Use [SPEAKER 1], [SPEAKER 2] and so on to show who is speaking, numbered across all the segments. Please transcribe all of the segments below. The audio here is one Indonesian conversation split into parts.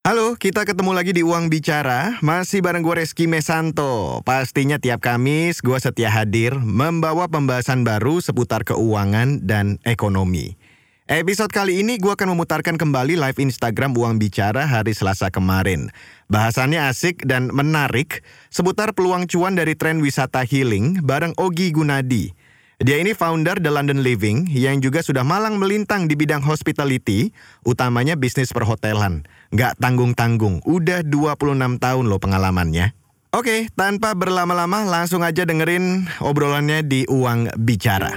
[SPEAKER 1] Halo, kita ketemu lagi di Uang Bicara, masih bareng gue Reski Mesanto. Pastinya tiap Kamis gue setia hadir membawa pembahasan baru seputar keuangan dan ekonomi. Episode kali ini gue akan memutarkan kembali live Instagram Uang Bicara hari Selasa kemarin. Bahasannya asik dan menarik seputar peluang cuan dari tren wisata healing bareng Ogi Gunadi. Dia ini founder The London Living yang juga sudah malang melintang di bidang hospitality, utamanya bisnis perhotelan. Gak tanggung-tanggung, udah 26 tahun loh pengalamannya. Oke, tanpa berlama-lama langsung aja dengerin obrolannya di Uang Bicara.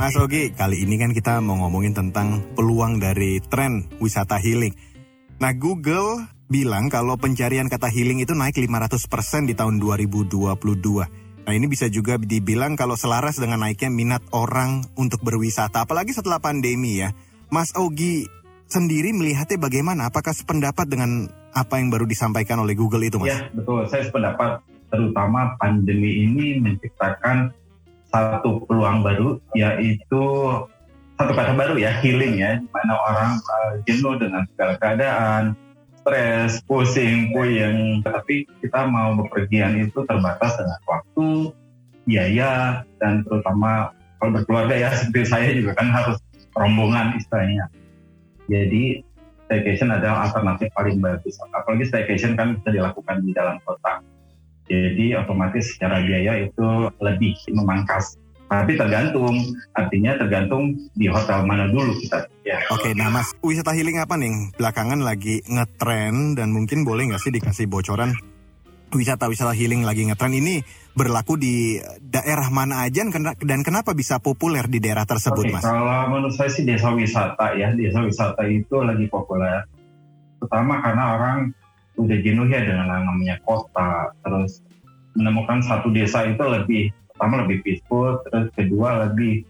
[SPEAKER 1] Mas Ogi, kali ini kan kita mau ngomongin tentang peluang dari tren wisata healing. Nah, Google bilang kalau pencarian kata healing itu naik 500% di tahun 2022. Nah, ini bisa juga dibilang kalau selaras dengan naiknya minat orang untuk berwisata, apalagi setelah pandemi ya. Mas Ogi sendiri melihatnya bagaimana? Apakah sependapat dengan apa yang baru disampaikan oleh Google itu, Mas?
[SPEAKER 2] Ya, betul. Saya sependapat terutama pandemi ini menciptakan satu peluang baru yaitu satu kata baru ya healing ya mana orang uh, jenuh dengan segala keadaan stres pusing puyeng. Tapi kita mau bepergian itu terbatas dengan waktu biaya dan terutama kalau berkeluarga ya seperti saya juga kan harus rombongan istilahnya. Jadi staycation adalah alternatif paling bagus. Apalagi staycation kan bisa dilakukan di dalam kota. Jadi otomatis secara biaya itu lebih memangkas. Tapi tergantung, artinya tergantung di hotel mana dulu kita.
[SPEAKER 1] Ya. Oke, nah Mas, wisata healing apa nih? Belakangan lagi ngetren dan mungkin boleh nggak sih dikasih bocoran wisata-wisata healing lagi ngetren ini berlaku di daerah mana aja dan kenapa bisa populer di daerah tersebut,
[SPEAKER 2] Oke,
[SPEAKER 1] Mas?
[SPEAKER 2] Kalau menurut saya sih desa wisata ya, desa wisata itu lagi populer. Pertama karena orang udah jenuh ya dengan namanya kota terus menemukan satu desa itu lebih pertama lebih peaceful terus kedua lebih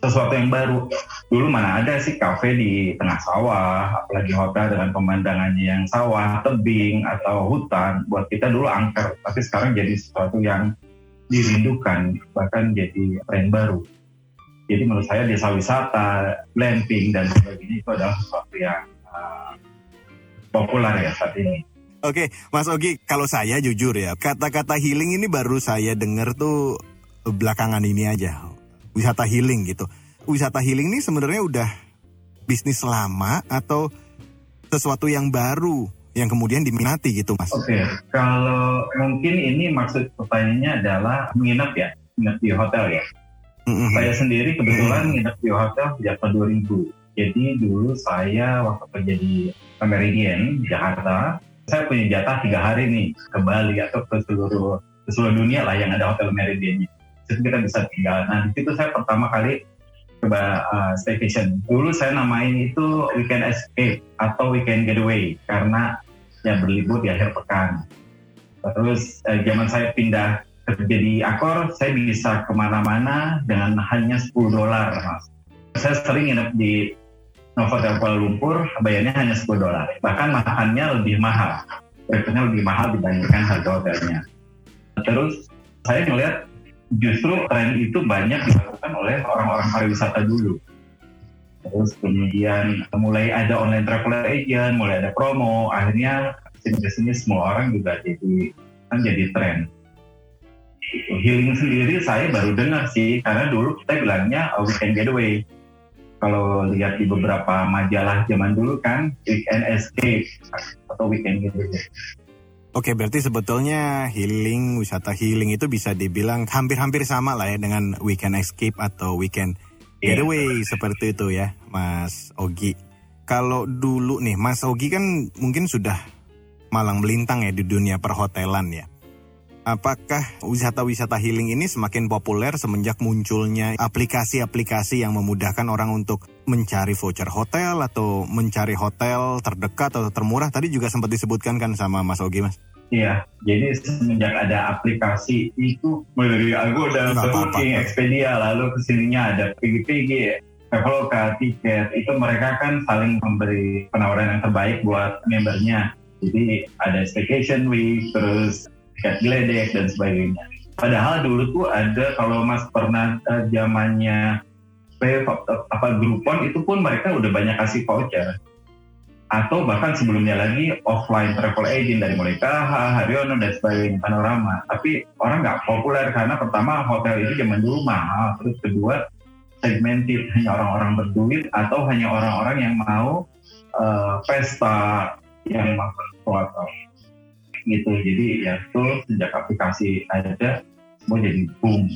[SPEAKER 2] sesuatu yang baru. Dulu mana ada sih kafe di tengah sawah apalagi hotel dengan pemandangannya yang sawah tebing atau hutan. Buat kita dulu angker tapi sekarang jadi sesuatu yang dirindukan bahkan jadi tren baru. Jadi menurut saya desa wisata glamping dan sebagainya itu adalah sesuatu yang uh, populer ya saat ini.
[SPEAKER 1] Oke, Mas Ogi, kalau saya jujur ya, kata-kata healing ini baru saya dengar tuh belakangan ini aja. Wisata healing gitu. Wisata healing ini sebenarnya udah bisnis lama atau sesuatu yang baru yang kemudian diminati gitu, Mas?
[SPEAKER 2] Oke, kalau mungkin ini maksud pertanyaannya adalah menginap ya, menginap di hotel ya. Mm-hmm. Saya sendiri kebetulan mm-hmm. nginep di hotel sejak tahun 2000. Jadi dulu saya waktu kerja di Meridian, Jakarta, saya punya jatah tiga hari nih ke Bali atau ke seluruh ke seluruh dunia lah yang ada hotel Meridian Itu kita bisa tinggal. Nah di situ saya pertama kali coba uh, staycation. Dulu saya namain itu weekend escape atau weekend getaway karena ya berlibur di akhir pekan. Terus eh, zaman saya pindah kerja di Akor, saya bisa ke mana-mana dengan hanya 10 dolar. Saya sering nginep di Novotel Kuala Lumpur bayarnya hanya 10 dolar. Bahkan makannya lebih mahal. Breakfastnya lebih mahal dibandingkan harga hotelnya. Terus saya melihat justru tren itu banyak dilakukan oleh orang-orang pariwisata dulu. Terus kemudian mulai ada online travel agent, mulai ada promo, akhirnya sini-sini semua orang juga jadi kan jadi tren. Healing sendiri saya baru dengar sih, karena dulu kita bilangnya weekend getaway kalau lihat di beberapa majalah zaman dulu kan weekend escape atau weekend gitu.
[SPEAKER 1] Oke, berarti sebetulnya healing, wisata healing itu bisa dibilang hampir-hampir sama lah ya dengan weekend escape atau weekend yeah. getaway seperti itu ya, Mas Ogi. Kalau dulu nih, Mas Ogi kan mungkin sudah malang melintang ya di dunia perhotelan ya. Apakah wisata-wisata healing ini semakin populer semenjak munculnya aplikasi-aplikasi yang memudahkan orang untuk mencari voucher hotel atau mencari hotel terdekat atau termurah? Tadi juga sempat disebutkan kan sama Mas Ogi, Mas.
[SPEAKER 2] Iya, jadi semenjak ada aplikasi itu mulai dari Agoda, Booking, Expedia, lalu ke sininya ada PG-PG, Traveloka, tiket, itu mereka kan saling memberi penawaran yang terbaik buat membernya Jadi ada staycation week, terus geledek dan sebagainya. Padahal dulu tuh ada kalau Mas pernah uh, zamannya apa Groupon itu pun mereka udah banyak kasih voucher atau bahkan sebelumnya lagi offline travel agent dari mulai KH, Haryono dan sebagainya panorama. Tapi orang nggak populer karena pertama hotel itu zaman dulu mahal, terus kedua segmented hanya orang-orang berduit atau hanya orang-orang yang mau uh, pesta yang hotel gitu. Jadi ya itu sejak aplikasi ada semua jadi boom.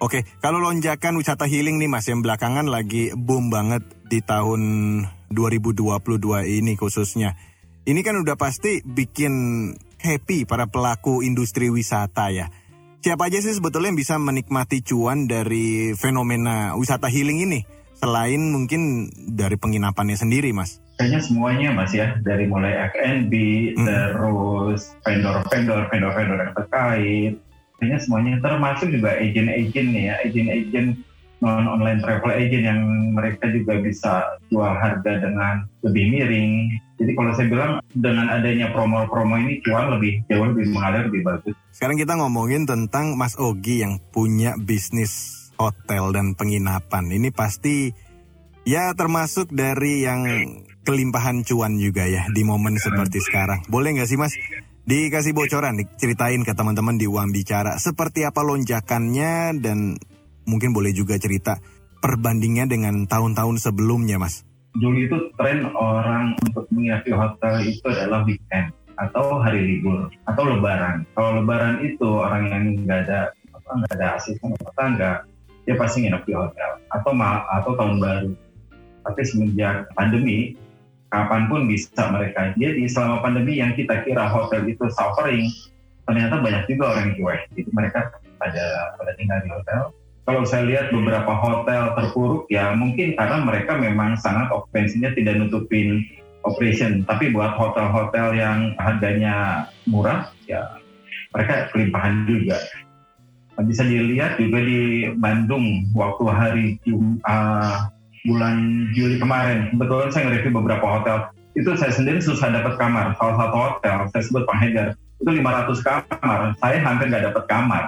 [SPEAKER 1] Oke, kalau lonjakan wisata healing nih Mas yang belakangan lagi boom banget di tahun 2022 ini khususnya. Ini kan udah pasti bikin happy para pelaku industri wisata ya. Siapa aja sih sebetulnya yang bisa menikmati cuan dari fenomena wisata healing ini? Selain mungkin dari penginapannya sendiri, Mas.
[SPEAKER 2] Kayaknya semuanya, Mas ya. Dari mulai F&B, hmm. terus vendor-vendor, vendor-vendor yang terkait. Kayaknya semuanya, termasuk juga agent-agent nih ya. Agent-agent non online travel agent yang mereka juga bisa jual harga dengan lebih miring. Jadi kalau saya bilang dengan adanya promo-promo ini cuan lebih jauh lebih mengalir lebih bagus.
[SPEAKER 1] Sekarang kita ngomongin tentang Mas Ogi yang punya bisnis hotel dan penginapan. Ini pasti ya termasuk dari yang kelimpahan cuan juga ya di momen seperti sekarang. Boleh nggak sih Mas? Dikasih bocoran, diceritain ke teman-teman di Uang Bicara seperti apa lonjakannya dan mungkin boleh juga cerita perbandingan dengan tahun-tahun sebelumnya, Mas.
[SPEAKER 2] Dulu itu tren orang untuk menginap di hotel itu adalah weekend atau hari libur atau lebaran. Kalau lebaran itu orang yang nggak ada apa nggak ada asisten rumah tangga, dia pasti nginep di hotel atau ma atau tahun baru. Tapi semenjak pandemi, kapan pun bisa mereka. Jadi selama pandemi yang kita kira hotel itu suffering, ternyata banyak juga orang yang cuek. Jadi mereka pada pada tinggal di hotel, kalau saya lihat beberapa hotel terpuruk ya mungkin karena mereka memang sangat okupansinya tidak nutupin operation tapi buat hotel-hotel yang harganya murah ya mereka kelimpahan juga bisa dilihat juga di Bandung waktu hari uh, bulan Juli kemarin. Kebetulan saya nge-review beberapa hotel. Itu saya sendiri susah dapat kamar. Salah satu hotel saya sebut Pak Hegar itu 500 kamar. Saya hampir nggak dapat kamar.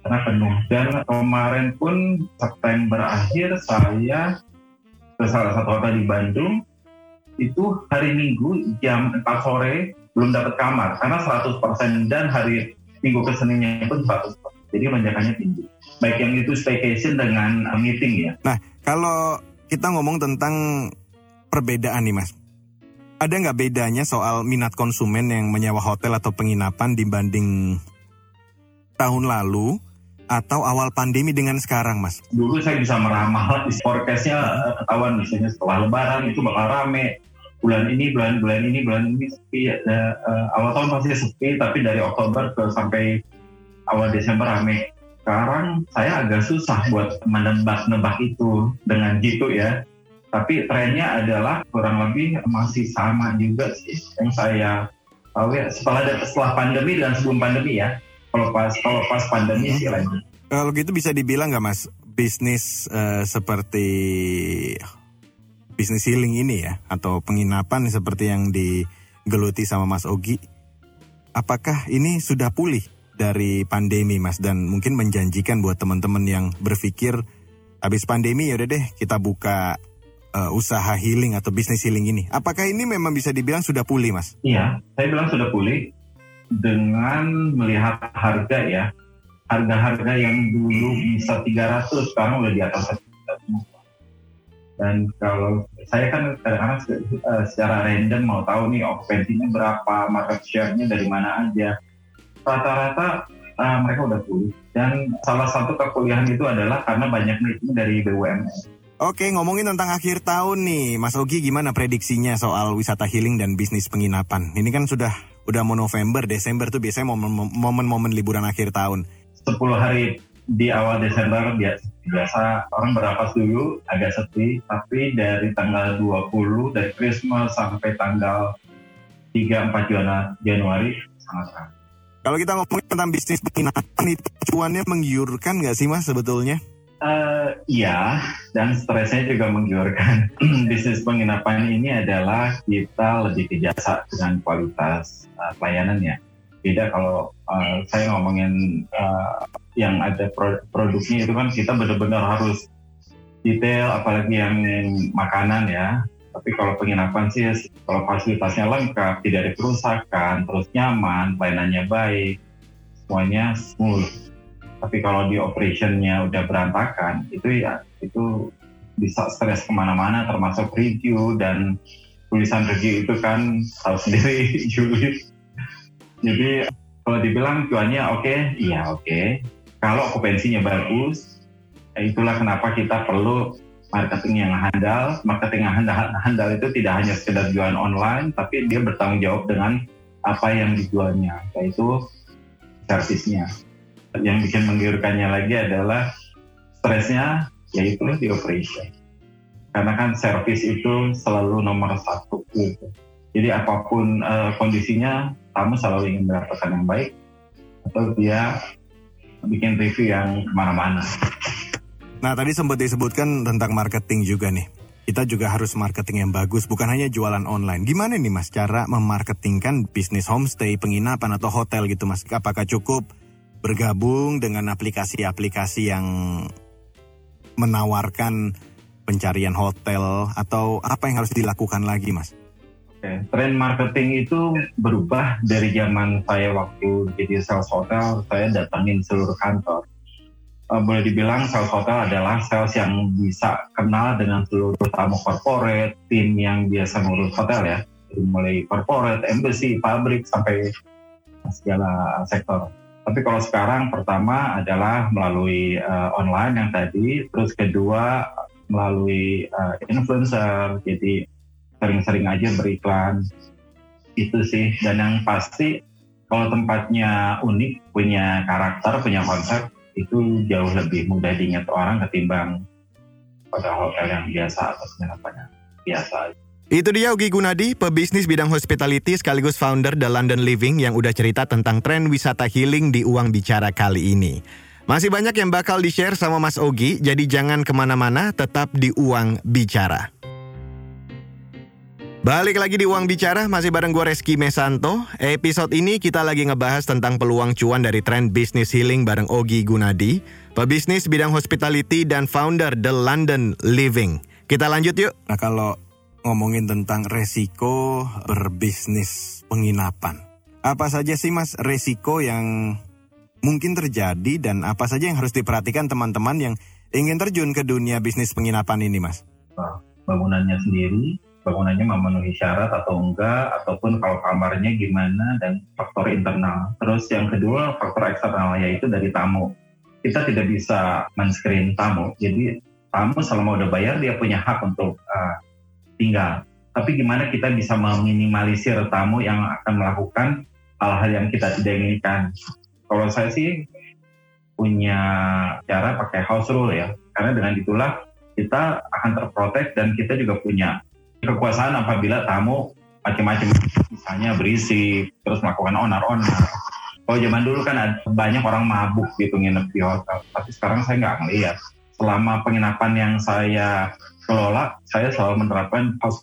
[SPEAKER 2] Karena penuh. Dan kemarin pun September akhir saya ke salah satu hotel di Bandung. Itu hari Minggu jam 4 sore belum dapat kamar. Karena 100% dan hari Minggu ke Seninnya pun 100%. Jadi lonjakannya tinggi. Baik yang itu staycation dengan meeting ya.
[SPEAKER 1] Nah, kalau kita ngomong tentang perbedaan nih Mas. Ada nggak bedanya soal minat konsumen yang menyewa hotel atau penginapan dibanding tahun lalu atau awal pandemi dengan sekarang, Mas?
[SPEAKER 2] Dulu saya bisa meramal, forecastnya eh, ketahuan misalnya setelah Lebaran itu bakal rame. Bulan ini, bulan bulan ini, bulan ini sepi. Uh, uh, awal tahun masih sepi, tapi dari Oktober ke sampai awal Desember rame. Sekarang saya agak susah buat menebak-nebak itu dengan gitu ya. Tapi trennya adalah kurang lebih masih sama juga sih yang saya tahu ya setelah setelah pandemi dan sebelum pandemi ya kalau pas kalau pas pandemi sih lagi.
[SPEAKER 1] Kalau gitu bisa dibilang nggak mas bisnis uh, seperti bisnis healing ini ya atau penginapan seperti yang digeluti sama Mas Ogi, apakah ini sudah pulih dari pandemi Mas dan mungkin menjanjikan buat teman-teman yang berpikir habis pandemi ya udah deh kita buka uh, usaha healing atau bisnis healing ini. Apakah ini memang bisa dibilang sudah pulih Mas?
[SPEAKER 2] Iya, saya bilang sudah pulih dengan melihat harga ya harga-harga yang dulu bisa 300 sekarang udah di atas dan kalau saya kan kadang-kadang eh, secara random mau tahu nih okupansinya berapa market share-nya dari mana aja rata-rata uh, mereka udah pulih dan salah satu kekuliahan itu adalah karena banyak meeting dari BUMN
[SPEAKER 1] Oke, ngomongin tentang akhir tahun nih, Mas Ogi gimana prediksinya soal wisata healing dan bisnis penginapan? Ini kan sudah udah mau November, Desember tuh biasanya momen-momen liburan akhir tahun.
[SPEAKER 2] 10 hari di awal Desember biasa, biasa orang berapas dulu agak sepi, tapi dari tanggal 20 dari Christmas sampai tanggal 3-4 Januari sangat ramai.
[SPEAKER 1] Kalau kita ngomongin tentang bisnis penginapan itu cuannya menggiurkan nggak sih mas sebetulnya?
[SPEAKER 2] Uh, iya, dan stresnya juga menggiurkan. Bisnis penginapan ini adalah kita lebih ke jasa dengan kualitas uh, pelayanannya. Beda kalau uh, saya ngomongin uh, yang ada pro produknya itu kan kita benar-benar harus detail, apalagi yang makanan ya. Tapi kalau penginapan sih, kalau fasilitasnya lengkap, tidak ada kerusakan, terus nyaman, pelayanannya baik, semuanya smooth tapi kalau di operationnya udah berantakan itu ya itu bisa stres ke mana-mana termasuk review dan tulisan review itu kan tahu sendiri Juli jadi kalau dibilang cuannya oke okay, iya oke okay. kalau okupansinya bagus itulah kenapa kita perlu marketing yang handal marketing yang handal, handal itu tidak hanya sekedar jualan online tapi dia bertanggung jawab dengan apa yang dijualnya yaitu servisnya yang bikin menggiurkannya lagi adalah stresnya yaitu di operation. Karena kan service itu selalu nomor satu gitu. Jadi apa pun uh, kondisinya, tamu selalu ingin mendapatkan yang baik atau dia bikin review yang ke mana-mana.
[SPEAKER 1] Nah tadi sempat disebutkan tentang marketing juga nih. Kita juga harus marketing yang bagus, bukan hanya jualan online. Gimana nih mas cara memarketingkan bisnis homestay, penginapan atau hotel gitu mas? Apakah cukup bergabung dengan aplikasi-aplikasi yang menawarkan pencarian hotel atau apa yang harus dilakukan lagi, Mas?
[SPEAKER 2] Oke, tren marketing itu berubah dari zaman saya waktu jadi sales hotel, saya datangin seluruh kantor. Uh, boleh dibilang sales hotel adalah sales yang bisa kenal dengan seluruh tamu corporate, tim yang biasa ngurus hotel ya, mulai corporate, embassy, pabrik sampai segala sektor. Tapi kalau sekarang pertama adalah melalui uh, online yang tadi, terus kedua melalui uh, influencer, jadi sering-sering aja beriklan. Itu sih, dan yang pasti kalau tempatnya unik, punya karakter, punya konsep, itu jauh lebih mudah diingat orang ketimbang pada hotel yang biasa atau penginapan biasa.
[SPEAKER 1] Itu dia Ugi Gunadi, pebisnis bidang hospitality sekaligus founder The London Living yang udah cerita tentang tren wisata healing di Uang Bicara kali ini. Masih banyak yang bakal di-share sama Mas Ogi, jadi jangan ke mana-mana, tetap di Uang Bicara. Balik lagi di Uang Bicara, masih bareng gue Reski Mesanto. Episode ini kita lagi ngebahas tentang peluang cuan dari tren bisnis healing bareng Ogi Gunadi, pebisnis bidang hospitality dan founder The London Living. Kita lanjut yuk. Nah kalau ngomongin tentang resiko berbisnis penginapan. Apa saja sih mas resiko yang mungkin terjadi dan apa saja yang harus diperhatikan teman-teman yang ingin terjun ke dunia bisnis penginapan ini mas?
[SPEAKER 2] Bangunannya sendiri, bangunannya memenuhi syarat atau enggak, ataupun kalau kamarnya gimana dan faktor internal. Terus yang kedua faktor eksternal yaitu dari tamu. Kita tidak bisa men-screen tamu, jadi tamu selama udah bayar dia punya hak untuk uh, tinggal. Tapi gimana kita bisa meminimalisir tamu yang akan melakukan hal-hal yang kita tidak inginkan. Kalau saya sih punya cara pakai house rule ya, karena dengan itulah kita akan terprotek dan kita juga punya kekuasaan apabila tamu macam-macam misalnya berisi terus melakukan onar-onar. Kalau zaman dulu kan ada banyak orang mabuk gitu nginep di hotel, tapi sekarang saya nggak ngeliat. Selama penginapan yang saya kelola, saya selalu menerapkan house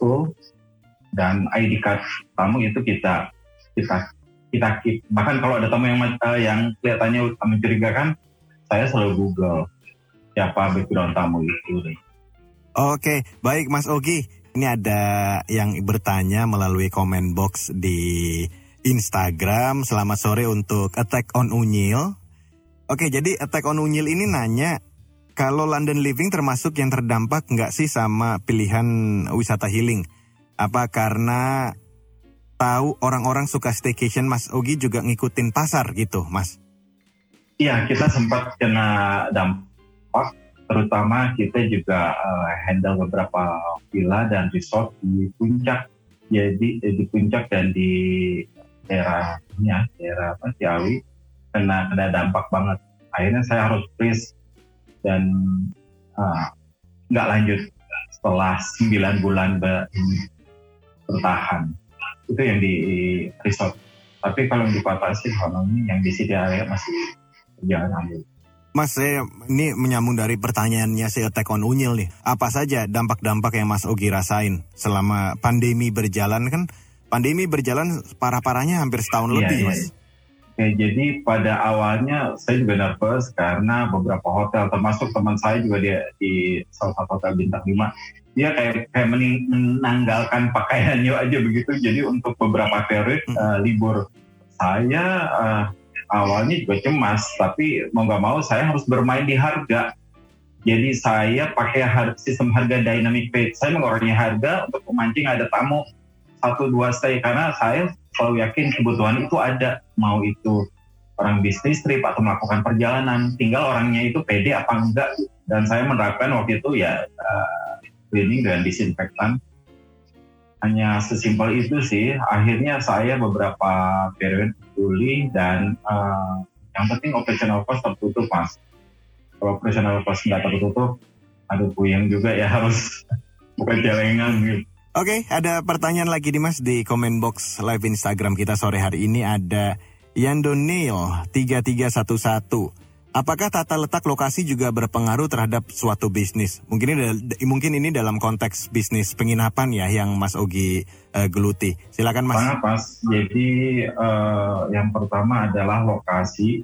[SPEAKER 2] dan ID card tamu itu kita kita kita keep. Bahkan kalau ada tamu yang uh, yang kelihatannya mencurigakan, saya selalu Google siapa background tamu itu.
[SPEAKER 1] Oke, baik Mas Ogi. Ini ada yang bertanya melalui komen box di Instagram. Selamat sore untuk Attack on Unyil. Oke, jadi Attack on Unyil ini nanya kalau London Living termasuk yang terdampak nggak sih sama pilihan wisata healing? Apa karena tahu orang-orang suka staycation Mas Ogi juga ngikutin pasar gitu Mas?
[SPEAKER 2] Iya kita sempat kena dampak terutama kita juga uh, handle beberapa villa dan resort di puncak. Jadi eh, di puncak dan di daerahnya daerah apa Ciawi kena kena dampak banget. Akhirnya saya harus freeze dan ah, nggak uh, lanjut setelah 9 bulan bertahan. Itu yang di resort. Tapi kalau di kota sih honornya yang di sini area masih jalan ambil
[SPEAKER 1] Mas, saya ini menyambung dari pertanyaannya si Attack on Unyil nih. Apa saja dampak-dampak yang Mas Ogi rasain selama pandemi berjalan kan? Pandemi berjalan parah-parahnya hampir setahun
[SPEAKER 2] Iya,
[SPEAKER 1] lebih,
[SPEAKER 2] iya.
[SPEAKER 1] Mas.
[SPEAKER 2] Oke, jadi pada awalnya saya juga nervous karena beberapa hotel, termasuk teman saya juga dia di salah satu hotel bintang 5, dia kayak kayak menanggalkan pakaiannya aja begitu. Jadi untuk beberapa periode
[SPEAKER 1] Hmm.
[SPEAKER 2] eh, libur saya eh, awalnya juga cemas, tapi mau nggak mau saya harus bermain di harga. Jadi saya pakai har- sistem harga dynamic rate. Saya mengurangi harga untuk memancing ada tamu. Satu dua stay. Karena saya selalu yakin kebutuhan itu ada. Mau itu orang bisnis trip atau melakukan perjalanan. Tinggal orangnya itu pede apa enggak. Dan saya menerapkan waktu itu ya uh, cleaning dengan disinfektan. Hanya sesimpel itu sih. Akhirnya saya beberapa periode pulih dan uh, yang penting operational cost tertutup mas. Kalau operational cost nggak tertutup aduh puyeng juga ya harus bukan celengan gitu.
[SPEAKER 1] Oke, ada pertanyaan lagi nih Mas di komen box live Instagram kita sore hari ini. Ada Yando Neil 3311. Apakah tata letak lokasi juga berpengaruh terhadap suatu bisnis? Mungkin ini mungkin ini dalam konteks bisnis penginapan ya yang Mas Ogi eh, geluti. Silakan Mas.
[SPEAKER 2] Pas. Jadi eh, yang pertama adalah lokasi.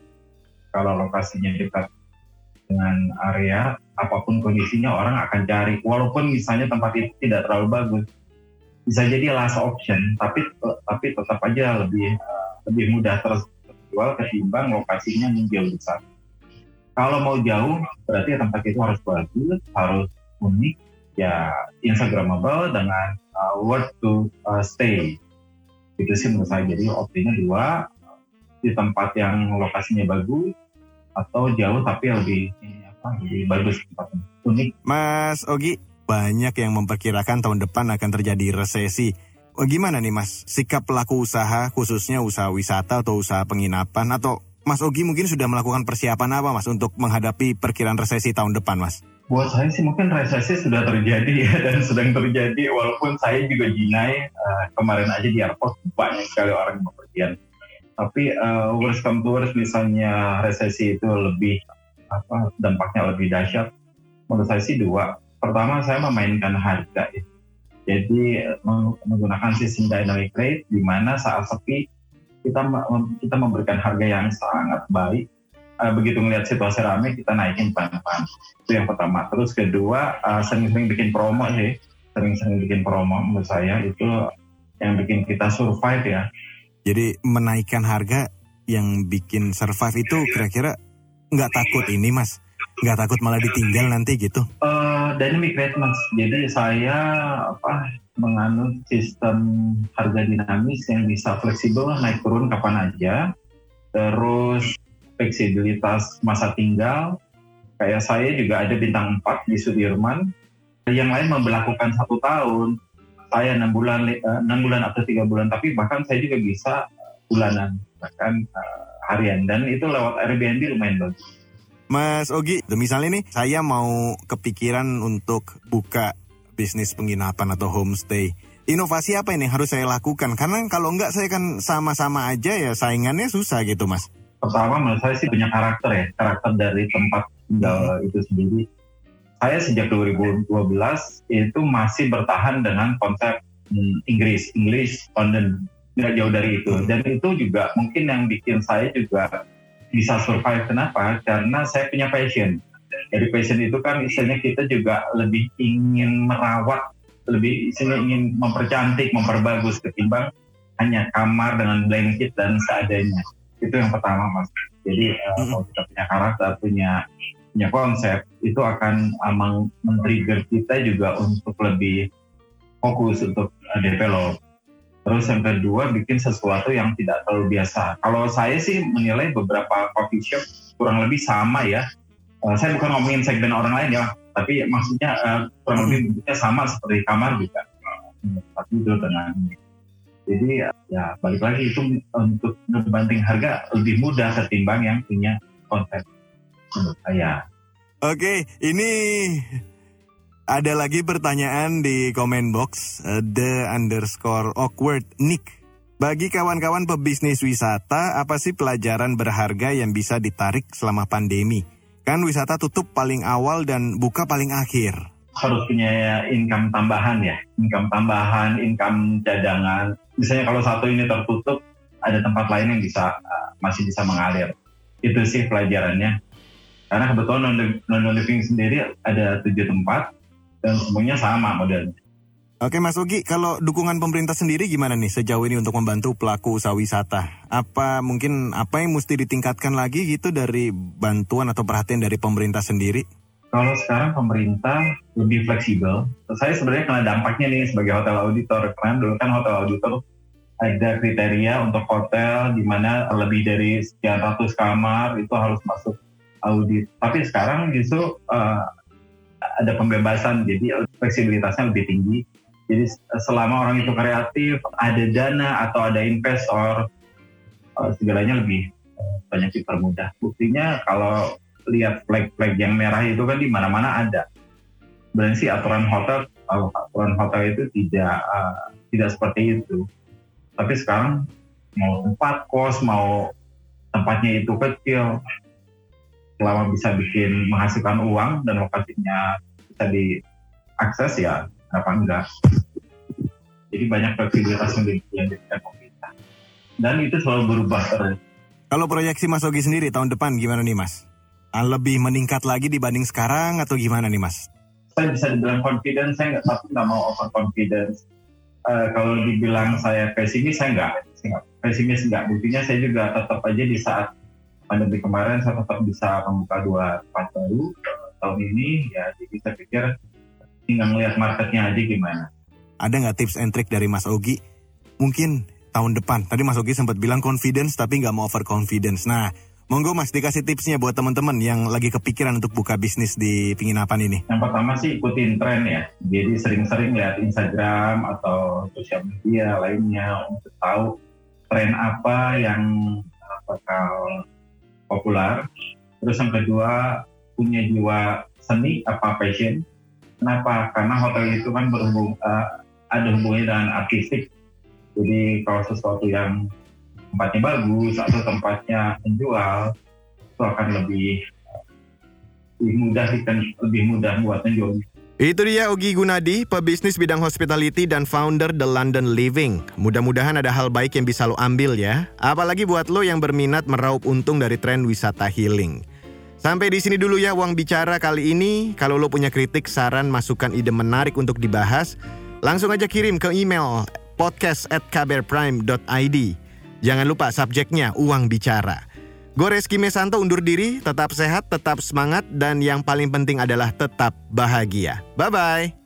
[SPEAKER 2] Kalau lokasinya dekat dengan area, apa pun kondisinya orang akan cari. Walaupun misalnya tempat itu tidak terlalu bagus, bisa jadi last option, tapi tapi tetap aja lebih eh, lebih mudah terjual ketimbang lokasinya yang jauh besar. Kalau mau jauh, berarti tempat itu harus bagus, harus unik, ya Instagramable dengan uh, worth to uh, stay. Itu sih menurut saya. Jadi opsinya dua di tempat yang lokasinya bagus atau jauh tapi lebih apa lebih bagus tempatnya unik.
[SPEAKER 1] Mas Ogi, banyak yang memperkirakan tahun depan akan terjadi resesi. Oh, gimana nih Mas, sikap pelaku usaha khususnya usaha wisata atau usaha penginapan atau Mas Ogi mungkin sudah melakukan persiapan apa Mas untuk menghadapi perkiraan resesi tahun depan Mas?
[SPEAKER 2] buat saya sih mungkin resesi sudah terjadi ya dan sedang terjadi walaupun saya juga jinai eh, kemarin aja di airport banyak sekali orang yang bepergian tapi eh, worst come to worst misalnya resesi itu lebih apa dampaknya lebih dahsyat menurut saya sih dua pertama saya memainkan harga ya. jadi eh, meng- menggunakan sistem dynamic rate di mana saat sepi kita kita memberikan harga yang sangat baik. Eh, begitu melihat situasi ramai kita naikin pelan-pelan. Itu yang pertama. Terus kedua uh, sering-sering bikin promo sih. Sering-sering bikin promo menurut saya. Itu yang bikin kita survive ya.
[SPEAKER 1] Jadi menaikkan harga yang bikin survive itu kira-kira nggak takut ini Mas? Nggak takut malah ditinggal nanti gitu?
[SPEAKER 2] Eh, dynamic rate mas. Jadi saya apa menganut sistem harga dinamis yang bisa fleksibel naik turun kapan aja. Terus fleksibilitas masa tinggal. Kayak saya juga ada bintang 4 di Sudirman. Yang lain memperlakukan satu tahun. Saya enam bulan eh, enam bulan atau tiga bulan. Tapi bahkan saya juga bisa eh, bulanan bahkan eh, harian. Dan itu lewat Airbnb lumayan bagus.
[SPEAKER 1] Mas Ogi, misalnya nih saya mau kepikiran untuk buka bisnis penginapan atau homestay. Inovasi apa ini yang harus saya lakukan? Karena kalau enggak saya kan sama-sama aja ya saingannya susah gitu Mas.
[SPEAKER 2] pertama menurut saya sih punya karakter ya karakter dari tempat tinggal itu sendiri. Saya sejak 2012 itu masih bertahan dengan konsep hmm, Inggris. English London nggak jauh dari itu. Dan itu juga mungkin yang bikin saya juga bisa survive. Kenapa? Karena saya punya passion dari passion itu kan istilahnya kita juga lebih ingin merawat lebih istilahnya ingin mempercantik memperbagus ketimbang hanya kamar dengan blanket dan seadanya. Itu yang pertama mas. Jadi uh,
[SPEAKER 1] Mm-mm.
[SPEAKER 2] kalau kita punya karakter punya punya konsep itu akan uh, meng- men-trigger kita juga untuk lebih fokus untuk uh, develop. Terus yang kedua bikin sesuatu yang tidak terlalu biasa. Kalau saya sih menilai beberapa coffee shop kurang lebih sama ya Uh, saya bukan ngomongin segmen orang lain ya tapi maksudnya uh, kurang lebih bentuknya sama seperti kamar juga tempat tidur dengan jadi ya balik lagi itu untuk ngebanting harga lebih mudah ketimbang yang punya konsep menurut saya.
[SPEAKER 1] Oke, ini ada lagi pertanyaan di komen box eh, the underscore awkward Nick. Bagi kawan-kawan pebisnis wisata, apa sih pelajaran berharga yang bisa ditarik selama pandemi? Kan wisata tutup paling awal dan buka paling akhir.
[SPEAKER 2] Harus punya income tambahan ya, income tambahan, income cadangan. Misalnya kalau satu ini tertutup, ada tempat lain yang bisa uh, masih bisa mengalir. Itu sih pelajarannya. Karena kebetulan non-living sendiri ada tujuh tempat dan semuanya sama modelnya.
[SPEAKER 1] Oke Mas Ugi, kalau dukungan pemerintah sendiri gimana nih sejauh ini untuk membantu pelaku usaha wisata? Apa mungkin apa yang mesti ditingkatkan lagi gitu dari bantuan atau perhatian dari pemerintah sendiri?
[SPEAKER 2] Kalau sekarang pemerintah lebih fleksibel. Saya sebenarnya kena dampaknya nih sebagai hotel auditor. Karena dulu kan hotel auditor ada kriteria untuk hotel di mana lebih dari sekian ratus kamar itu harus masuk audit. Tapi sekarang justru uh, ada pembebasan, jadi fleksibilitasnya lebih tinggi jadi selama orang itu kreatif, ada dana atau ada investor, eh, segalanya lebih eh, banyak dipermudah. Buktinya kalau lihat flag-flag yang merah itu kan di mana-mana ada. Sebenarnya sih aturan hotel, aturan hotel itu tidak tidak seperti itu. Tapi sekarang mau tempat kos, mau tempatnya itu kecil, selama bisa bikin menghasilkan uang dan lokasinya bisa diakses ya kenapa enggak jadi banyak fleksibilitas yang diberikan pemerintah. Dan itu selalu berubah terus.
[SPEAKER 1] Kalau proyeksi Mas Ogi sendiri tahun depan gimana nih Mas? Ah, lebih meningkat lagi dibanding sekarang atau gimana nih Mas?
[SPEAKER 2] Saya bisa dibilang confident saya nggak tapi nggak mau over confidence. Uh, kalau dibilang saya pesimis saya nggak pesimis nggak. Buktinya saya juga tetap aja di saat pandemi kemarin saya tetap bisa membuka dua tempat baru tahun ini. Ya jadi saya pikir tinggal ngeliat marketnya aja gimana.
[SPEAKER 1] Ada nggak tips and trick dari Mas Ogi? Mungkin tahun depan. Tadi Mas Ogi sempat bilang confidence tapi nggak mau over confidence. Nah, monggo Mas dikasih tipsnya buat teman-teman yang lagi kepikiran untuk buka bisnis di penginapan ini.
[SPEAKER 2] Yang pertama sih ikutin tren ya. Jadi sering-sering lihat Instagram atau sosial media lainnya untuk tahu tren apa yang bakal populer. Terus yang kedua punya jiwa seni apa passion Kenapa? Karena hotel itu kan berhubung uh, ada hubungannya dengan artistik. Jadi kalau sesuatu yang tempatnya bagus atau tempatnya menjual itu akan lebih lebih mudah dan lebih mudah buat menjual.
[SPEAKER 1] Itu dia Ogi Gunadi, pebisnis bidang hospitality dan founder The London Living. Mudah-mudahan ada hal baik yang bisa lo ambil ya. Apalagi buat lo yang berminat meraup untung dari tren wisata healing. Sampai di sini dulu ya uang bicara kali ini. Kalau lo punya kritik, saran, masukan, ide menarik untuk dibahas, langsung aja kirim ke email podcast at kbrprime.id. Jangan lupa subjeknya uang bicara. Gue Reski Mesanto undur diri, tetap sehat, tetap semangat, dan yang paling penting adalah tetap bahagia. Bye-bye.